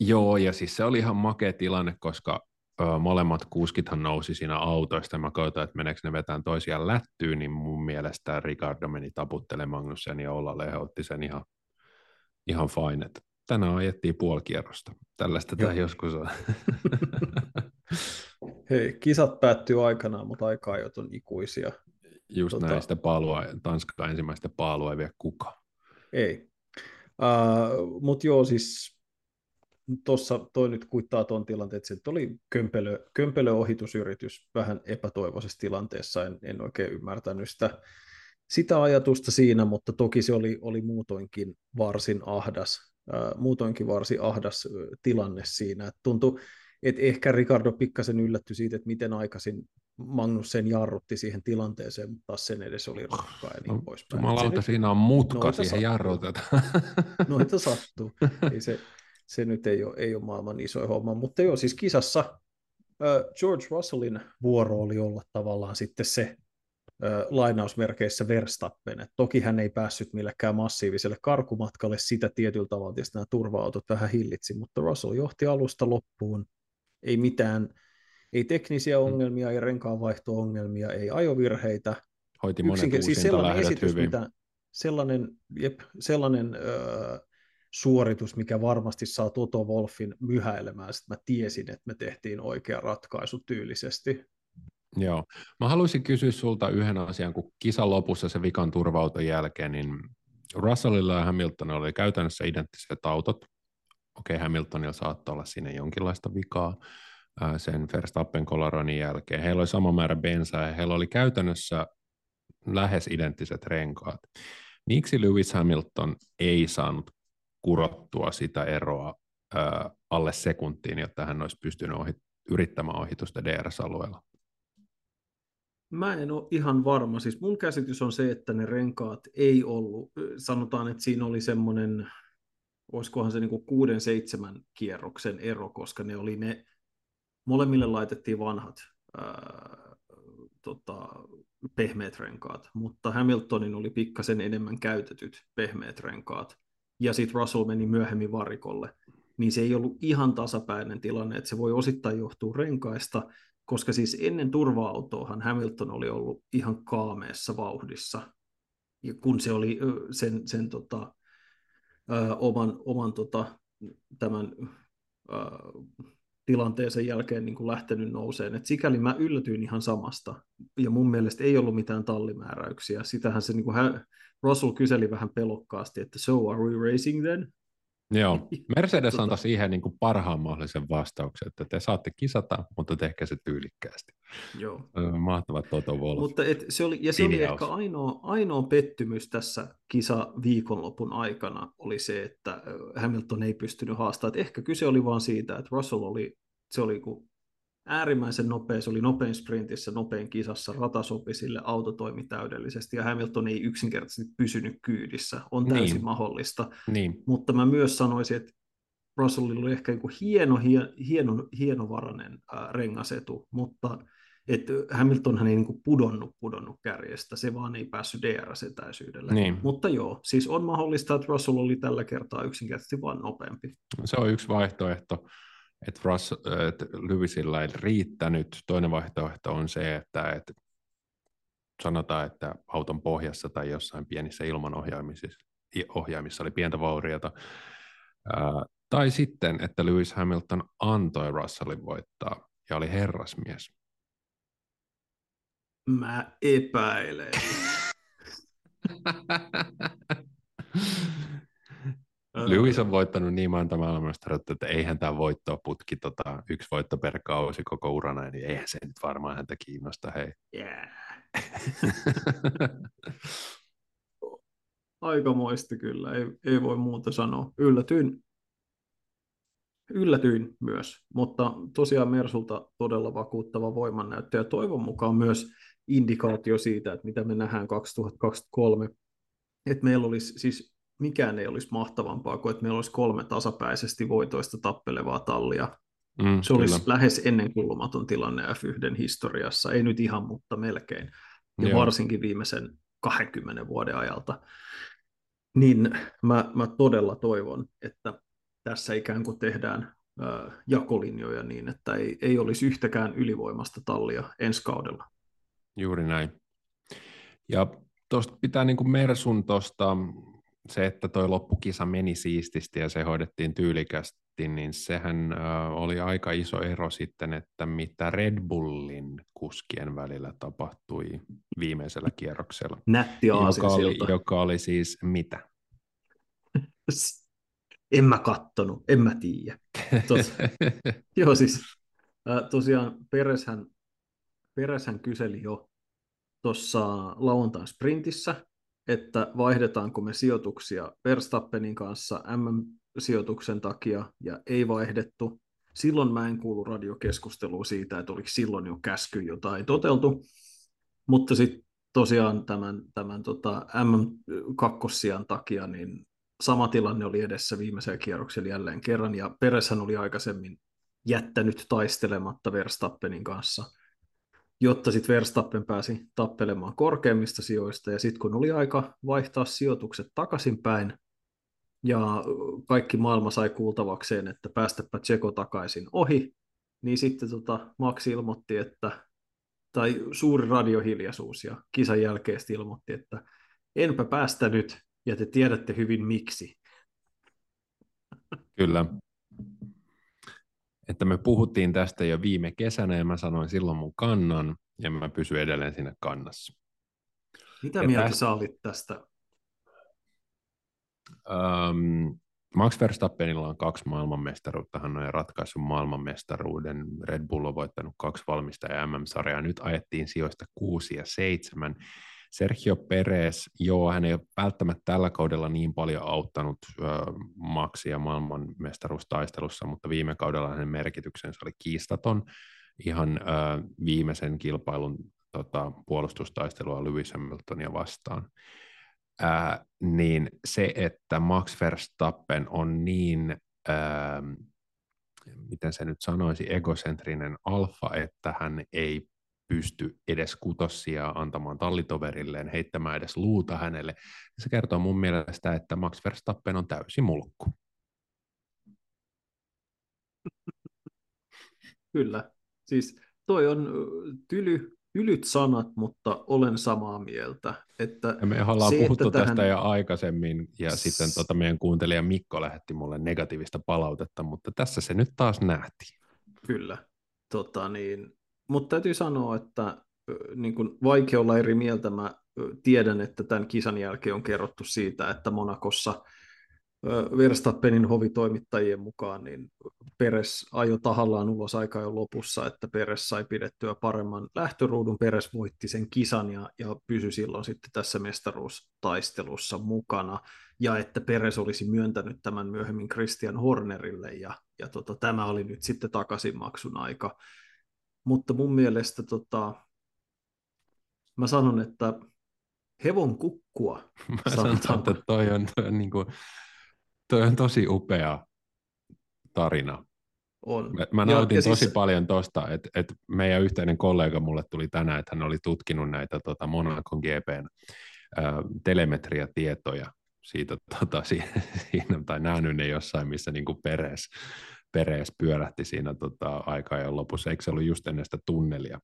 S3: Joo, ja siis se oli ihan makea tilanne, koska ö, molemmat kuskithan nousi siinä autoista, mä katsoin, että meneekö ne vetään toisiaan lättyyn, niin mun mielestä Ricardo meni taputtelemaan Magnussen ja Ollalle otti sen ihan, ihan fine, että tänään ajettiin puolikierrosta. Tällaista tämä joskus on.
S2: Hei, kisat päättyy aikanaan, mutta aikaa on ikuisia.
S3: Just tota... näin, sitä paalua, Tanskaa ensimmäistä paalua ei vie kukaan.
S2: Ei. Uh, mutta joo, siis tuossa toi nyt kuittaa tuon tilanteen, että se oli kömpelö, kömpelö ohitusyritys vähän epätoivoisessa tilanteessa, en, en oikein ymmärtänyt sitä, sitä ajatusta siinä, mutta toki se oli, oli muutoinkin varsin ahdas, uh, muutoinkin varsin ahdas tilanne siinä, että tuntui, että ehkä Ricardo pikkasen yllättyi siitä, että miten aikaisin Magnussen jarrutti siihen tilanteeseen, mutta taas sen edes oli rokkaa ja niin no, poispäin.
S3: Jumalauta, siinä on mutka siihen jarrutetaan.
S2: Noita sattuu. Ei se, se nyt ei ole, ei ole maailman iso homma, mutta joo, siis kisassa George Russellin vuoro oli olla tavallaan sitten se lainausmerkeissä Verstappen. Et toki hän ei päässyt millekään massiiviselle karkumatkalle, sitä tietyllä tavalla tietysti nämä turva-autot vähän hillitsi, mutta Russell johti alusta loppuun, ei mitään ei teknisiä mm. ongelmia, ei renkaanvaihto-ongelmia, ei ajovirheitä.
S3: Hoiti monet siis sellainen esitys, hyvin. Mitä,
S2: sellainen, jep, sellainen öö, suoritus, mikä varmasti saa Toto Wolfin myhäilemään, että mä tiesin, että me tehtiin oikea ratkaisu tyylisesti.
S3: Joo. Mä haluaisin kysyä sulta yhden asian, kun kisan lopussa se vikan turvauton jälkeen, niin Russellilla ja Hamiltonilla oli käytännössä identtiset autot. Okei, okay, Hamiltonilla saattaa olla siinä jonkinlaista vikaa, sen Verstappen Coloradonin jälkeen. Heillä oli sama määrä bensaa ja heillä oli käytännössä lähes identtiset renkaat. Miksi Lewis Hamilton ei saanut kurottua sitä eroa ää, alle sekuntiin, jotta hän olisi pystynyt ohi, yrittämään ohitusta DRS-alueella?
S2: Mä en ole ihan varma. Siis mun käsitys on se, että ne renkaat ei ollut, sanotaan, että siinä oli semmoinen, olisikohan se niinku kuuden seitsemän kierroksen ero, koska ne oli ne molemmille laitettiin vanhat ää, tota, pehmeät renkaat, mutta Hamiltonin oli pikkasen enemmän käytetyt pehmeät renkaat, ja sitten Russell meni myöhemmin varikolle, niin se ei ollut ihan tasapäinen tilanne, että se voi osittain johtua renkaista, koska siis ennen turva-autoahan Hamilton oli ollut ihan kaameessa vauhdissa, ja kun se oli sen, sen tota, ö, oman, oman tota, tämän ö, tilanteeseen jälkeen niin kuin lähtenyt nouseen. Et sikäli mä yllätyin ihan samasta. Ja mun mielestä ei ollut mitään tallimääräyksiä. Sitähän se niin kuin hän, Russell kyseli vähän pelokkaasti, että so are we racing then?
S3: Joo, Mercedes tota... antoi siihen niin kuin parhaan mahdollisen vastauksen, että te saatte kisata, mutta tehkää se tyylikkäästi.
S2: Joo.
S3: Mahtava Toto Wolff.
S2: Mutta et se oli, ja se oli ehkä ainoa, ainoa pettymys tässä kisa viikonlopun aikana oli se, että Hamilton ei pystynyt haastamaan. Et ehkä kyse oli vain siitä, että Russell oli, se oli kuin äärimmäisen nopea, se oli nopein sprintissä, nopein kisassa, rata sopi sille, auto toimi täydellisesti ja Hamilton ei yksinkertaisesti pysynyt kyydissä, on täysin niin. mahdollista.
S3: Niin.
S2: Mutta mä myös sanoisin, että Russellilla oli ehkä niin hieno, hieno, hieno, hienovarainen äh, rengasetu, mutta että Hamiltonhan ei niin pudonnut, pudonnut kärjestä, se vaan ei päässyt DRS-etäisyydelle. Niin. Mutta joo, siis on mahdollista, että Russell oli tällä kertaa yksinkertaisesti vain nopeampi.
S3: Se on yksi vaihtoehto, että, Russell, että Lewisilla ei riittänyt. Toinen vaihtoehto on se, että, että sanotaan, että auton pohjassa tai jossain pienissä ilmanohjaimissa ohjaimissa oli pientä vauriota. Ää, tai sitten, että Lewis Hamilton antoi Russellin voittaa ja oli herrasmies.
S2: Mä epäilen.
S3: Lewis on voittanut niin monta maailmanmestaruutta, että eihän tämä voittoa putki tota, yksi voitto per kausi koko urana, niin eihän se nyt varmaan häntä kiinnosta, hei.
S2: Yeah. Aikamoista kyllä, ei, ei voi muuta sanoa. Yllätyin, yllätyin myös, mutta tosiaan Mersulta todella vakuuttava voimannäyttö ja toivon mukaan myös indikaatio siitä, että mitä me nähdään 2023, että meillä olisi siis mikään ei olisi mahtavampaa kuin, että meillä olisi kolme tasapäisesti voitoista tappelevaa tallia. Mm, se kyllä. olisi lähes ennenkuulumaton tilanne F1 historiassa, ei nyt ihan, mutta melkein. Ja Joo. varsinkin viimeisen 20 vuoden ajalta. Niin mä, mä todella toivon, että tässä ikään kuin tehdään äh, jakolinjoja niin, että ei, ei olisi yhtäkään ylivoimasta tallia ensi kaudella.
S3: Juuri näin. Ja tuosta pitää niin kuin Mersun tuosta, se, että toi loppukisa meni siististi ja se hoidettiin tyylikästi, niin sehän äh, oli aika iso ero sitten, että mitä Red Bullin kuskien välillä tapahtui viimeisellä kierroksella.
S2: Nätti
S3: joka oli, joka oli siis mitä?
S2: en mä kattonut, en mä tiedä. joo siis äh, tosiaan Pereshän Peräshän kyseli jo tuossa lauantain sprintissä, että vaihdetaanko me sijoituksia Verstappenin kanssa MM-sijoituksen takia, ja ei vaihdettu. Silloin mä en kuulu radiokeskustelua siitä, että oliko silloin jo käsky jotain toteltu, mutta sitten tosiaan tämän, tämän tota M2 takia niin sama tilanne oli edessä viimeisellä kierroksella jälleen kerran, ja Pereshän oli aikaisemmin jättänyt taistelematta Verstappenin kanssa – jotta sitten Verstappen pääsi tappelemaan korkeimmista sijoista, ja sitten kun oli aika vaihtaa sijoitukset takaisinpäin, ja kaikki maailma sai kuultavakseen, että päästäpä Tseko takaisin ohi, niin sitten tota Max ilmoitti, että, tai suuri radiohiljaisuus, ja kisan jälkeen ilmoitti, että enpä päästänyt, ja te tiedätte hyvin miksi.
S3: Kyllä että me puhuttiin tästä jo viime kesänä ja mä sanoin silloin mun kannan ja mä pysyn edelleen siinä kannassa.
S2: Mitä ja mieltä tästä, sä olit tästä?
S3: Um, Max Verstappenilla on kaksi maailmanmestaruutta, hän on ratkaissut maailmanmestaruuden, Red Bull on voittanut kaksi valmista ja MM-sarjaa, nyt ajettiin sijoista kuusi ja seitsemän, Sergio Perez, joo, hän ei ole välttämättä tällä kaudella niin paljon auttanut ö, Maxia maailmanmestaruustaistelussa, mutta viime kaudella hänen merkityksensä oli kiistaton ihan ö, viimeisen kilpailun tota, puolustustaistelua Lewis Hamiltonia vastaan. Ää, niin se, että Max Verstappen on niin, ää, miten se nyt sanoisi, egocentrinen alfa, että hän ei pysty edes kutossia antamaan tallitoverilleen, heittämään edes luuta hänelle. Se kertoo mun mielestä, että Max Verstappen on täysi mulkku.
S2: Kyllä. Siis toi on tyly, tylyt sanat, mutta olen samaa mieltä. Että
S3: ja me ollaan se, puhuttu tästä tähän... jo aikaisemmin, ja S... sitten tota meidän kuuntelija Mikko lähetti mulle negatiivista palautetta, mutta tässä se nyt taas nähtiin.
S2: Kyllä. Tota niin, mutta täytyy sanoa, että niin kuin vaikea olla eri mieltä. Mä tiedän, että tämän kisan jälkeen on kerrottu siitä, että Monakossa Verstappenin hovitoimittajien mukaan niin Peres ajoi tahallaan ulos aika jo lopussa, että Peres sai pidettyä paremman lähtöruudun. Peres voitti sen kisan ja, ja pysyi silloin sitten tässä mestaruustaistelussa mukana. Ja että Peres olisi myöntänyt tämän myöhemmin Christian Hornerille ja, ja tota, tämä oli nyt sitten takaisinmaksun aika mutta mun mielestä tota, mä sanon, että hevon kukkua.
S3: Mä sanon, että toi on, toi on, niin kuin, toi on tosi upea tarina.
S2: On.
S3: Mä, mä nautin ja, ja tosi siis... paljon tosta, että, että meidän yhteinen kollega mulle tuli tänään, että hän oli tutkinut näitä tota, Monacon GPn ä, telemetriatietoja siitä, tota, siinä, tai nähnyt ne jossain, missä niin kuin Peres, Peres pyörähti siinä tota, aikaa lopussa. Eikö se ollut just ennen sitä tunnelia,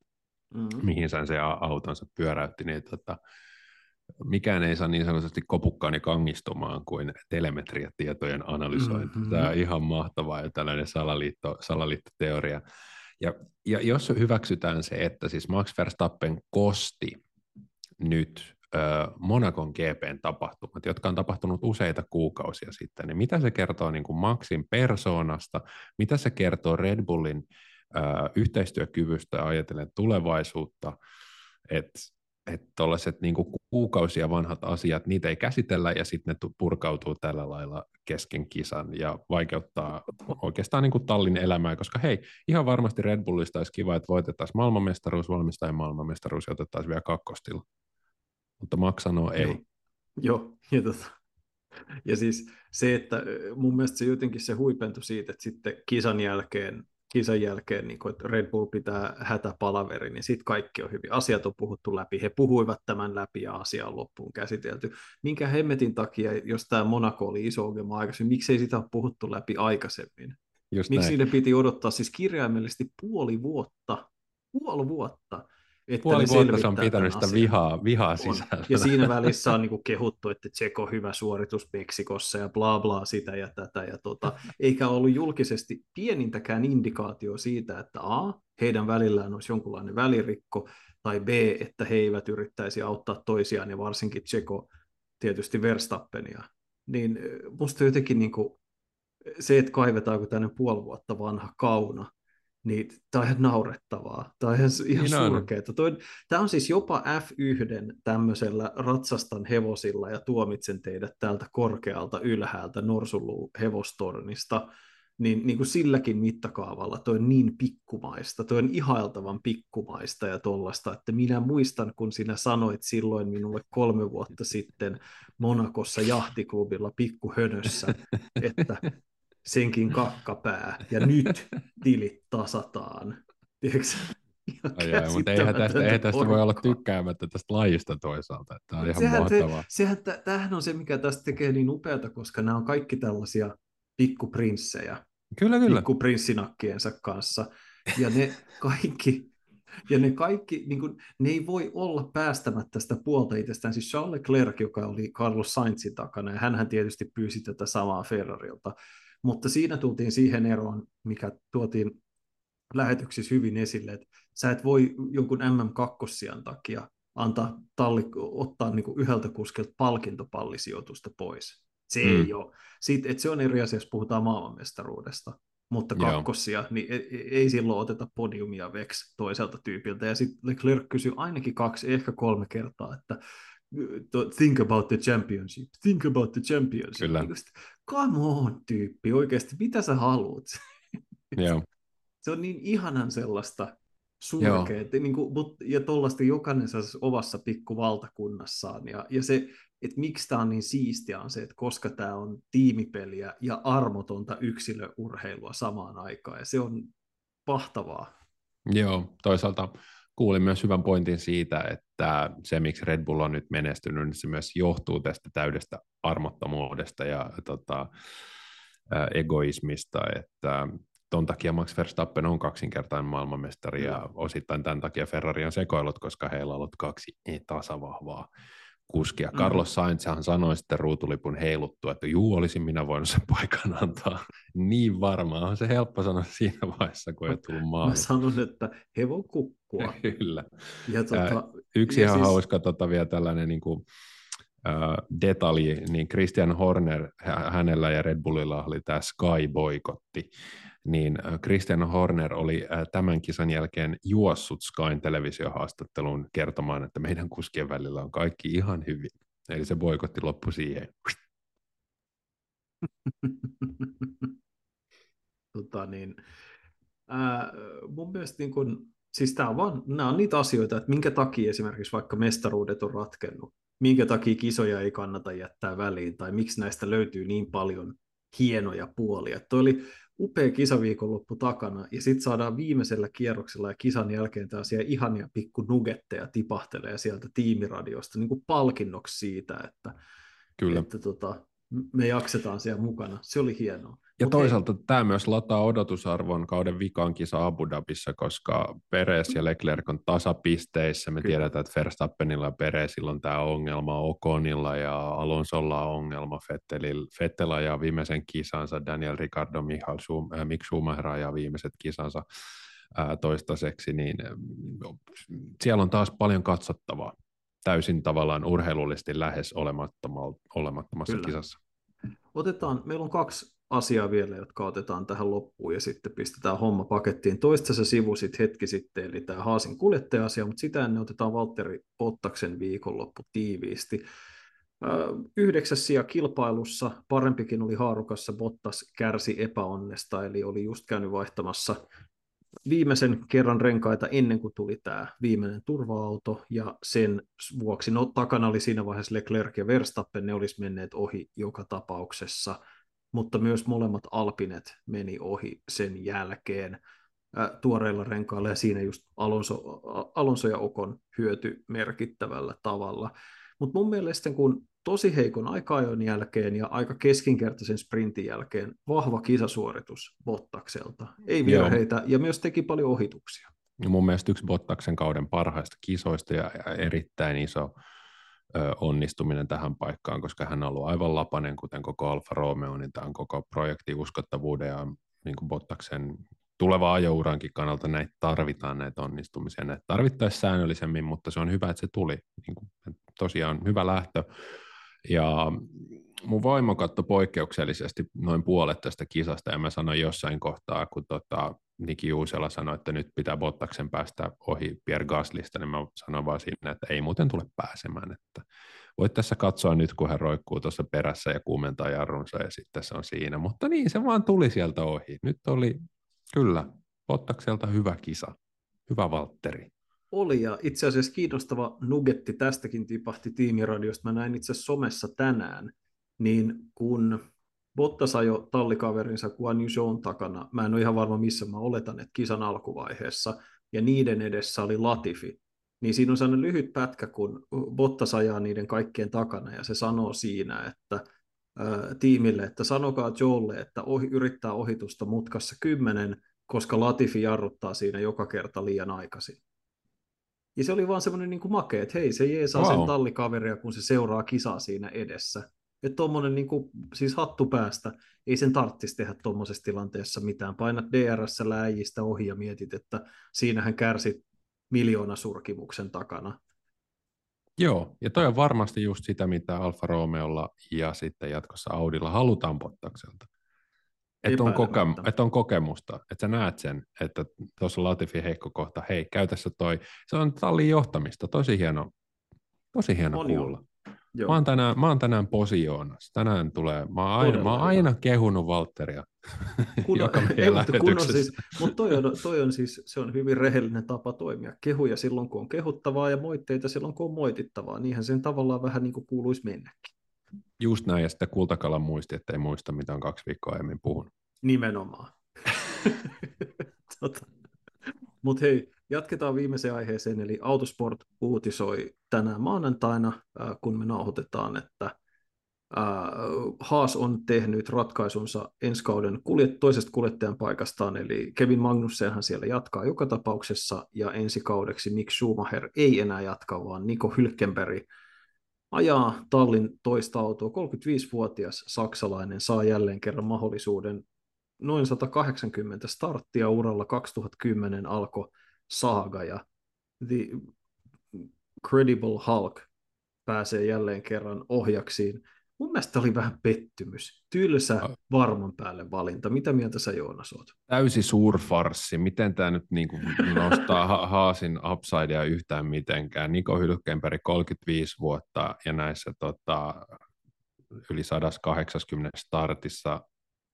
S3: mm-hmm. mihin sen se autonsa pyöräytti, niin tota, mikään ei saa niin sanotusti kopukkaani kangistumaan kuin telemetriatietojen analysointi. Mm-hmm. Tämä on ihan mahtavaa ja tällainen salaliitto, salaliittoteoria. Ja, ja jos hyväksytään se, että siis Max Verstappen kosti nyt Monakon GPn tapahtumat, jotka on tapahtunut useita kuukausia sitten, niin mitä se kertoo niin kuin Maxin persoonasta, mitä se kertoo Red Bullin äh, yhteistyökyvystä ajatellen tulevaisuutta, että että tuollaiset niin kuukausia vanhat asiat, niitä ei käsitellä ja sitten ne purkautuu tällä lailla kesken kisan ja vaikeuttaa oikeastaan niin kuin tallin elämää, koska hei, ihan varmasti Red Bullista olisi kiva, että voitettaisiin maailmanmestaruus, valmistajan maailmanmestaruus ja otettaisiin vielä kakkostilla. Mutta Max sanoo ei. Joo,
S2: Joo ja, tota, ja siis se, että mun mielestä se jotenkin se huipentui siitä, että sitten kisan jälkeen kisan jälkeen, niin kuin, että Red Bull pitää hätäpalaveri, niin sitten kaikki on hyvin. Asiat on puhuttu läpi. He puhuivat tämän läpi ja asia on loppuun käsitelty. Minkä hemmetin takia, jos tämä Monaco oli iso ongelma aikaisemmin, miksei sitä ole puhuttu läpi aikaisemmin? Just Miksi näin. piti odottaa siis kirjaimellisesti puoli vuotta, puoli vuotta,
S3: että Puoli vuotta se on pitänyt sitä vihaa, vihaa sisällä.
S2: Ja siinä välissä on niin kehuttu, että Tseko hyvä suoritus Meksikossa ja bla bla sitä ja tätä. Ja tota, eikä ollut julkisesti pienintäkään indikaatio siitä, että A, heidän välillään olisi jonkunlainen välirikko, tai B, että he eivät yrittäisi auttaa toisiaan, ja varsinkin Tseko tietysti Verstappenia. Niin musta jotenkin niin kuin, se, että kaivetaanko tänne puoli vuotta vanha kauna, niin tämä on ihan naurettavaa. Tämä on ihan, ihan niin surkeaa. Tämä on siis jopa F1 tämmöisellä ratsastan hevosilla ja tuomitsen teidät täältä korkealta ylhäältä Norsuluu hevostornista, niin, niin kuin silläkin mittakaavalla toi on niin pikkumaista, toi on ihailtavan pikkumaista ja tollasta, että minä muistan, kun sinä sanoit silloin minulle kolme vuotta sitten Monakossa jahtiklubilla pikkuhönössä, että senkin kakkapää, ja nyt tilit tasataan.
S3: Ai mutta eihän tästä, eihän tästä voi olla tykkäämättä tästä lajista toisaalta. Tämä on ihan sehän, mahtavaa.
S2: Se, sehän, tämähän on se, mikä tästä tekee niin upeata, koska nämä on kaikki tällaisia pikkuprinssejä.
S3: Kyllä, kyllä.
S2: Pikkuprinssinakkeensa kanssa. Ja ne kaikki, ja ne kaikki, niin kuin, ne ei voi olla päästämättä sitä puolta itsestään. Siis Charles Leclerc, joka oli Carlos Sainzin takana, ja hän tietysti pyysi tätä samaa Ferrarilta, mutta siinä tultiin siihen eroon, mikä tuotiin lähetyksissä hyvin esille, että sä et voi jonkun MM2 takia antaa talli, ottaa niin kuin yhdeltä kuskilta palkintopallisijoitusta pois. Se mm. ei ole. Siitä, että se on eri asia, jos puhutaan maailmanmestaruudesta, mutta kakkosia, niin ei, e, ei silloin oteta podiumia veksi toiselta tyypiltä. Ja sitten Leclerc kysyi ainakin kaksi, ehkä kolme kertaa, että think about the championship, think about the championship. Kyllä. Come on tyyppi, oikeasti, mitä sä haluat?
S3: Joo.
S2: se on niin ihanan sellaista surkeaa, niin kuin, ja tuollaista jokainen omassa pikkuvaltakunnassaan, ja, ja se, että miksi tämä on niin siistiä, on se, että koska tämä on tiimipeliä ja armotonta yksilöurheilua samaan aikaan, ja se on pahtavaa.
S3: Joo, toisaalta kuulin myös hyvän pointin siitä, että se, miksi Red Bull on nyt menestynyt, niin se myös johtuu tästä täydestä armottomuudesta ja tota, egoismista, että ton takia Max Verstappen on kaksinkertainen maailmanmestari ja osittain tämän takia Ferrari on sekoillut, koska heillä on ollut kaksi tasavahvaa kuskia. Mm. Carlos Sainzhan sanoi sitten ruutulipun heiluttua, että juu, olisin minä voinut sen paikan antaa. Niin varmaan on se helppo sanoa siinä vaiheessa, kun ei tullut maali.
S2: Mä sanon, että hevon kukkua.
S3: Kyllä. Ja tuota, Yksi ja ihan siis... hauska tota, vielä tällainen niin kuin, uh, detalji, niin Christian Horner, hänellä ja Red Bullilla oli tämä Sky-boikotti, niin Christian Horner oli tämän kisan jälkeen juossut Skyn televisiohaastatteluun kertomaan, että meidän kuskien välillä on kaikki ihan hyvin. Eli se boikotti loppu siihen.
S2: tota niin, ää, mun mielestä niin kun, siis tämä on vaan, nämä on niitä asioita, että minkä takia esimerkiksi vaikka mestaruudet on ratkennut, minkä takia kisoja ei kannata jättää väliin, tai miksi näistä löytyy niin paljon hienoja puolia. Tuo oli upea kisaviikonloppu takana, ja sitten saadaan viimeisellä kierroksella ja kisan jälkeen tällaisia ihania pikku nugetteja tipahtelee sieltä tiimiradiosta niin kuin palkinnoksi siitä, että, Kyllä. että tota, me jaksetaan siellä mukana. Se oli hienoa.
S3: Ja okay. toisaalta tämä myös lataa odotusarvon kauden vikaan kisa Abu Dhabissa, koska Perez ja Leclerc on tasapisteissä. Me Kyllä. tiedetään, että Verstappenilla ja Perezillä on tämä ongelma, Okonilla ja Alonsolla on ongelma, Fettel ja viimeisen kisansa, Daniel Ricardo, Michael Schum, äh, Mick Schumacher ja viimeiset kisansa äh, toistaiseksi, niin äh, siellä on taas paljon katsottavaa täysin tavallaan urheilullisesti lähes olemattomassa Kyllä. kisassa.
S2: Otetaan, meillä on kaksi asiaa vielä, jotka otetaan tähän loppuun ja sitten pistetään homma pakettiin. Toista sä sivusit hetki sitten, eli tämä Haasin kuljettaja-asia, mutta sitä ennen otetaan Valtteri Ottaksen viikonloppu tiiviisti. Yhdeksäs sija kilpailussa, parempikin oli haarukassa, Bottas kärsi epäonnesta, eli oli just käynyt vaihtamassa viimeisen kerran renkaita ennen kuin tuli tämä viimeinen turva-auto, ja sen vuoksi no, takana oli siinä vaiheessa Leclerc ja Verstappen, ne olisi menneet ohi joka tapauksessa, mutta myös molemmat Alpinet meni ohi sen jälkeen tuoreilla renkailla, ja siinä just Alonso, Alonso ja Okon hyöty merkittävällä tavalla. Mutta mun mielestä kun tosi heikon aika jälkeen ja aika keskinkertaisen sprintin jälkeen vahva kisasuoritus Bottakselta. Ei virheitä Joo. ja myös teki paljon ohituksia.
S3: Ja mun mielestä yksi Bottaksen kauden parhaista kisoista ja, erittäin iso onnistuminen tähän paikkaan, koska hän on ollut aivan lapanen, kuten koko Alfa Romeo, niin tämä on koko projekti uskottavuuden ja niin kuin Bottaksen tuleva ajourankin kannalta näitä tarvitaan, näitä onnistumisia. Näitä tarvittaisiin säännöllisemmin, mutta se on hyvä, että se tuli. Niin kuin, tosiaan hyvä lähtö. Ja mun vaimo katsoi poikkeuksellisesti noin puolet tästä kisasta, ja mä sanoin jossain kohtaa, kun tota, Niki Uusela sanoi, että nyt pitää Bottaksen päästä ohi Pierre Gaslista, niin mä sanoin vaan siinä, että ei muuten tule pääsemään. Että voit tässä katsoa nyt, kun hän roikkuu tuossa perässä ja kuumentaa jarrunsa, ja sitten se on siinä. Mutta niin, se vaan tuli sieltä ohi. Nyt oli kyllä Bottakselta hyvä kisa. Hyvä Valtteri
S2: oli, ja itse asiassa kiinnostava nugetti tästäkin tipahti tiimiradiosta. Mä näin itse somessa tänään, niin kun Bottas ajo tallikaverinsa Guan Yu takana, mä en ole ihan varma missä mä oletan, että kisan alkuvaiheessa, ja niiden edessä oli Latifi, niin siinä on sellainen lyhyt pätkä, kun Bottas ajaa niiden kaikkien takana, ja se sanoo siinä, että ää, tiimille, että sanokaa Joelle, että ohi, yrittää ohitusta mutkassa kymmenen, koska Latifi jarruttaa siinä joka kerta liian aikaisin. Ja se oli vaan semmoinen niin makea, että hei, se jeesaa wow. sen tallikaveria, kun se seuraa kisaa siinä edessä. Että tuommoinen niin kuin, siis hattu päästä, ei sen tarttisi tehdä tuommoisessa tilanteessa mitään. Painat DRS läjistä ohi ja mietit, että siinähän kärsit miljoona surkimuksen takana.
S3: Joo, ja toi on varmasti just sitä, mitä Alfa Romeolla ja sitten jatkossa Audilla halutaan Bottakselta. Että on, koke- että on kokemusta, että sä näet sen, että tuossa Latifi heikko kohta, hei, käytässä toi, se on tallin johtamista, tosi hieno, tosi hieno on kuulla. Joo. Mä oon tänään, mä oon tänään posioonassa. Tänään tulee, mä oon aina, mä oon aina kehunut Valtteria
S2: kun, joka ei, mutta kun on siis, mutta toi on, toi on siis, se on hyvin rehellinen tapa toimia. Kehuja silloin, kun on kehuttavaa ja moitteita silloin, kun on moitittavaa. Niinhän sen tavallaan vähän niin kuin kuuluisi mennäkin.
S3: Just näin, ja sitten Kultakalan muisti, että ei muista, mitä on kaksi viikkoa aiemmin puhunut.
S2: Nimenomaan. tota. Mutta hei, jatketaan viimeiseen aiheeseen, eli Autosport uutisoi tänään maanantaina, äh, kun me nauhoitetaan, että äh, Haas on tehnyt ratkaisunsa ensi kauden kuljet, toisesta kuljettajan paikastaan, eli Kevin Magnussenhan siellä jatkaa joka tapauksessa, ja ensi kaudeksi Mick Schumacher ei enää jatka, vaan Nico Hülkenberg ajaa tallin toista autoa. 35-vuotias saksalainen saa jälleen kerran mahdollisuuden noin 180 starttia uralla 2010 alkoi saaga ja The Credible Hulk pääsee jälleen kerran ohjaksiin. Mun mielestä oli vähän pettymys. Tylsä varman päälle valinta. Mitä mieltä sä Joonas oot?
S3: Täysi suurfarssi. Miten tämä nyt niin kuin nostaa ha- Haasin upsidea yhtään mitenkään? Niko Hylkenberg 35 vuotta ja näissä tota, yli 180 startissa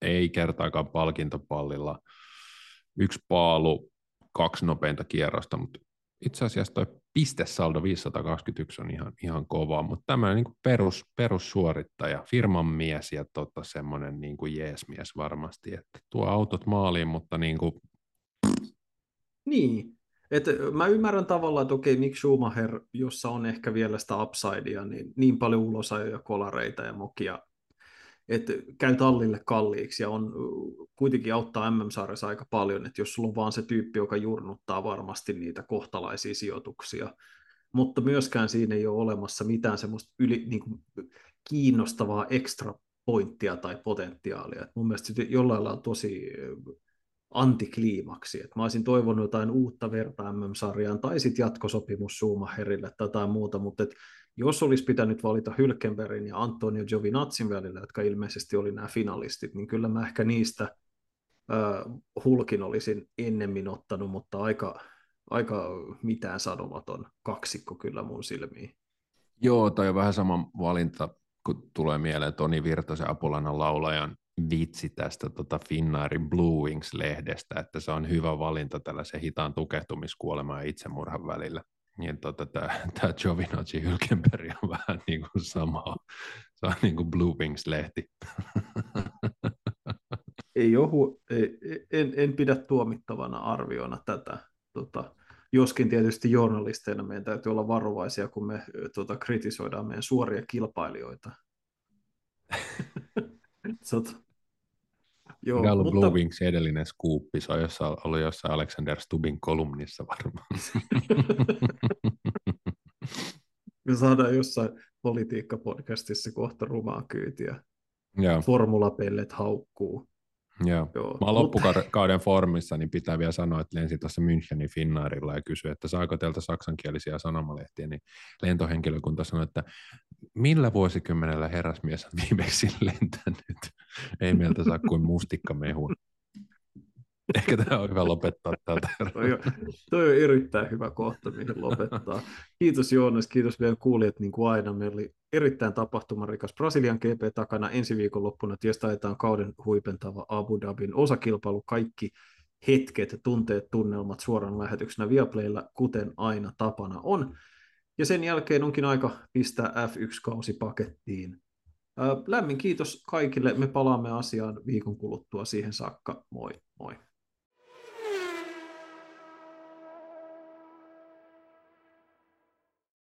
S3: ei kertaakaan palkintopallilla. Yksi paalu, kaksi nopeinta kierrosta, mutta itse asiassa tuo pistesaldo 521 on ihan, ihan kova, mutta tämä niin perus, perussuorittaja, firman mies ja tota, semmoinen niin kuin jeesmies varmasti, että tuo autot maaliin, mutta niin kuin...
S2: Niin, et mä ymmärrän tavallaan, että okei, Mick Schumacher, jossa on ehkä vielä sitä upsidea, niin niin paljon ulosajoja, kolareita ja mokia, että käy tallille kalliiksi ja on kuitenkin auttaa MM-sarjassa aika paljon, että jos sulla on vaan se tyyppi, joka jurnuttaa varmasti niitä kohtalaisia sijoituksia, mutta myöskään siinä ei ole olemassa mitään semmoista yli, niin kuin, kiinnostavaa ekstra pointtia tai potentiaalia. Et mun mielestä jollain lailla on tosi antikliimaksi. Et mä olisin toivonut jotain uutta verta MM-sarjaan tai sitten jatkosopimus Schumacherille tai jotain muuta, mutta jos olisi pitänyt valita Hylkenbergin ja Antonio Giovinazin välillä, jotka ilmeisesti oli nämä finalistit, niin kyllä mä ehkä niistä äh, Hulkin olisin ennemmin ottanut, mutta aika, aika mitään sanomaton kaksikko kyllä mun silmiin.
S3: Joo, toi on vähän sama valinta, kun tulee mieleen Toni Virtasen Apulanan laulajan vitsi tästä tota Finnairin Blue Wings-lehdestä, että se on hyvä valinta tällaisen hitaan tukehtumiskuoleman ja itsemurhan välillä. Niin tota, tämä Giovinazzi Hylkenberg on vähän niin kuin sama. Se on niin kuin Blue Wings-lehti.
S2: Ei ohu, ei, en, en pidä tuomittavana arviona tätä. Tota, joskin tietysti journalisteina meidän täytyy olla varovaisia, kun me tota, kritisoidaan meidän suoria kilpailijoita.
S3: Sot. Joo, Mikä ollut mutta... Blue Wings edellinen skuuppi? Se on jossain, ollut jossain Alexander Stubin kolumnissa varmaan.
S2: Me saadaan jossain politiikkapodcastissa kohta rumaa kyytiä. Formulapellet haukkuu.
S3: Joo. Joo. Mä loppukauden formissa, niin pitää vielä sanoa, että lensin tuossa Münchenin Finnairilla ja kysyi, että saako teiltä saksankielisiä sanomalehtiä, niin lentohenkilökunta sanoi, että millä vuosikymmenellä herrasmies on viimeksi lentänyt? Ei meiltä saa kuin mustikkamehun. Ehkä tämä on hyvä lopettaa tältä.
S2: toi, on, on erittäin hyvä kohta, mihin lopettaa. Kiitos Joonas, kiitos vielä kuulijat niin kuin aina. Meillä oli erittäin tapahtumarikas Brasilian GP takana ensi viikon loppuna. Ties ajetaan kauden huipentava Abu Dhabin osakilpailu. Kaikki hetket, tunteet, tunnelmat suoran lähetyksenä Viaplaylla, kuten aina tapana on. Ja sen jälkeen onkin aika pistää F1-kausi pakettiin. Lämmin kiitos kaikille. Me palaamme asiaan viikon kuluttua siihen saakka. Moi moi.